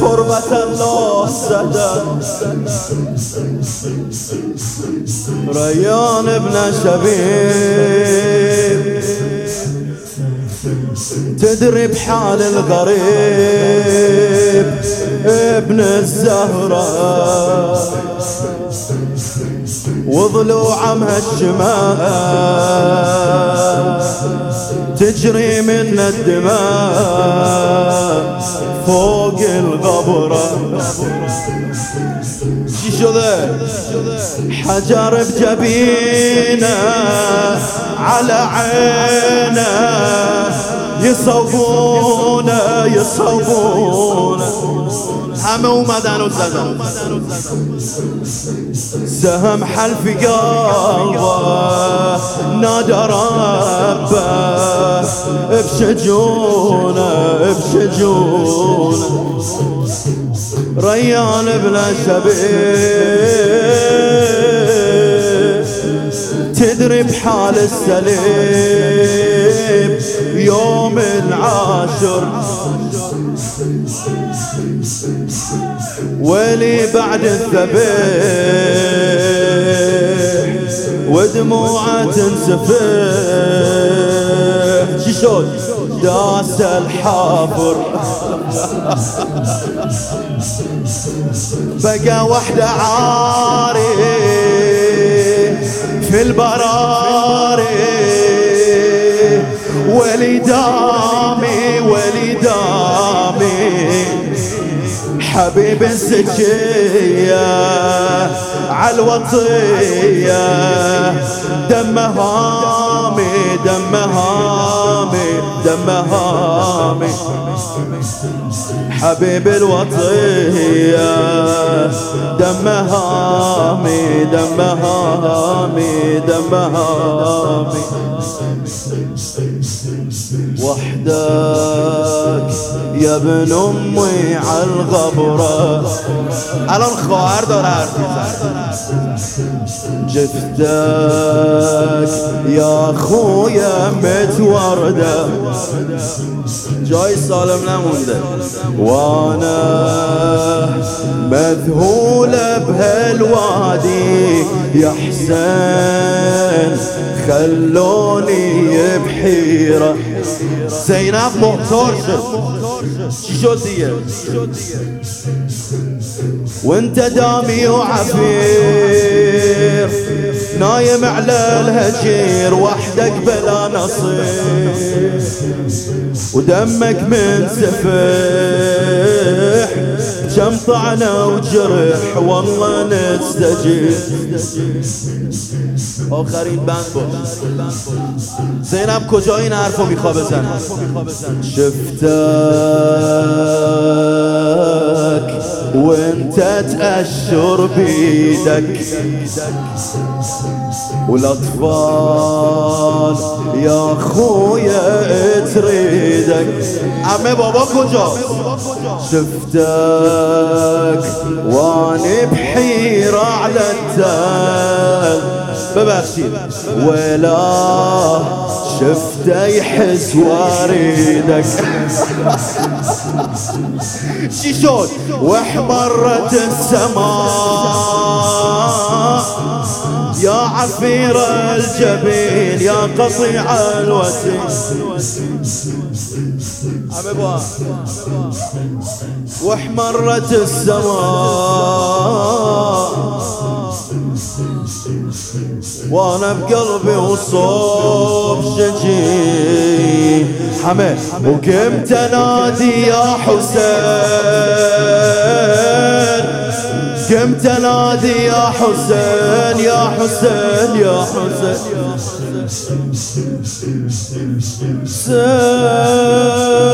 قربت الله زدن ريان ابن شبيب. تدري بحال الغريب. ابن الزهرة وضلوعها الشمال تجري من الدماء. فوق الغبرة. حجر بجبينة على عينه. يصوبونه يصوبونه همه اومدن و زدن. سهم حلف قلبه ربه بشجونه بشجونه ريان بلا شبيه تدري بحال السليم يوم العاشر. ولي بعد الذبيح ودموعه تنسفح شلون؟ داس الحافر. بقى وحده عاري في البراري. ولي دامي ولي دامي حبيب الزكية عالوطية. دم هامي دم هامي دم هامي. حبيب الوطية. دم هامي دم هامي دم هامي. وحدك يا ابن أمي عالغبرة على الخوار دار جفتك يا خويا متوردة جاي سالم نمونده. وأنا مذهولة بهالوادي يا حسين خلوني بحيرة. زينب شو ديه وانت دامي وعفير نايم على الهجير وحدك بلا نصير. ودمك من سفح كم طعنة وجرح والله نستجيب. آخرین بند زینب کجا این حرفو میخوا بزن شفتك وانت تأشر بيدك والاطفال يا خويا تريدك عمي بابا كجا شفتك واني بحيرة على التل ببخشيد ولا شفته يحس واريدك شيشون واحمرت السماء. يا عفير الجبين يا قطيع الوسيم واحمرت السماء. وأنا بقلبي وصوب شجي حمد. وكم تنادي يا حسين. كم تنادي يا حسين يا حسين يا حسين. سين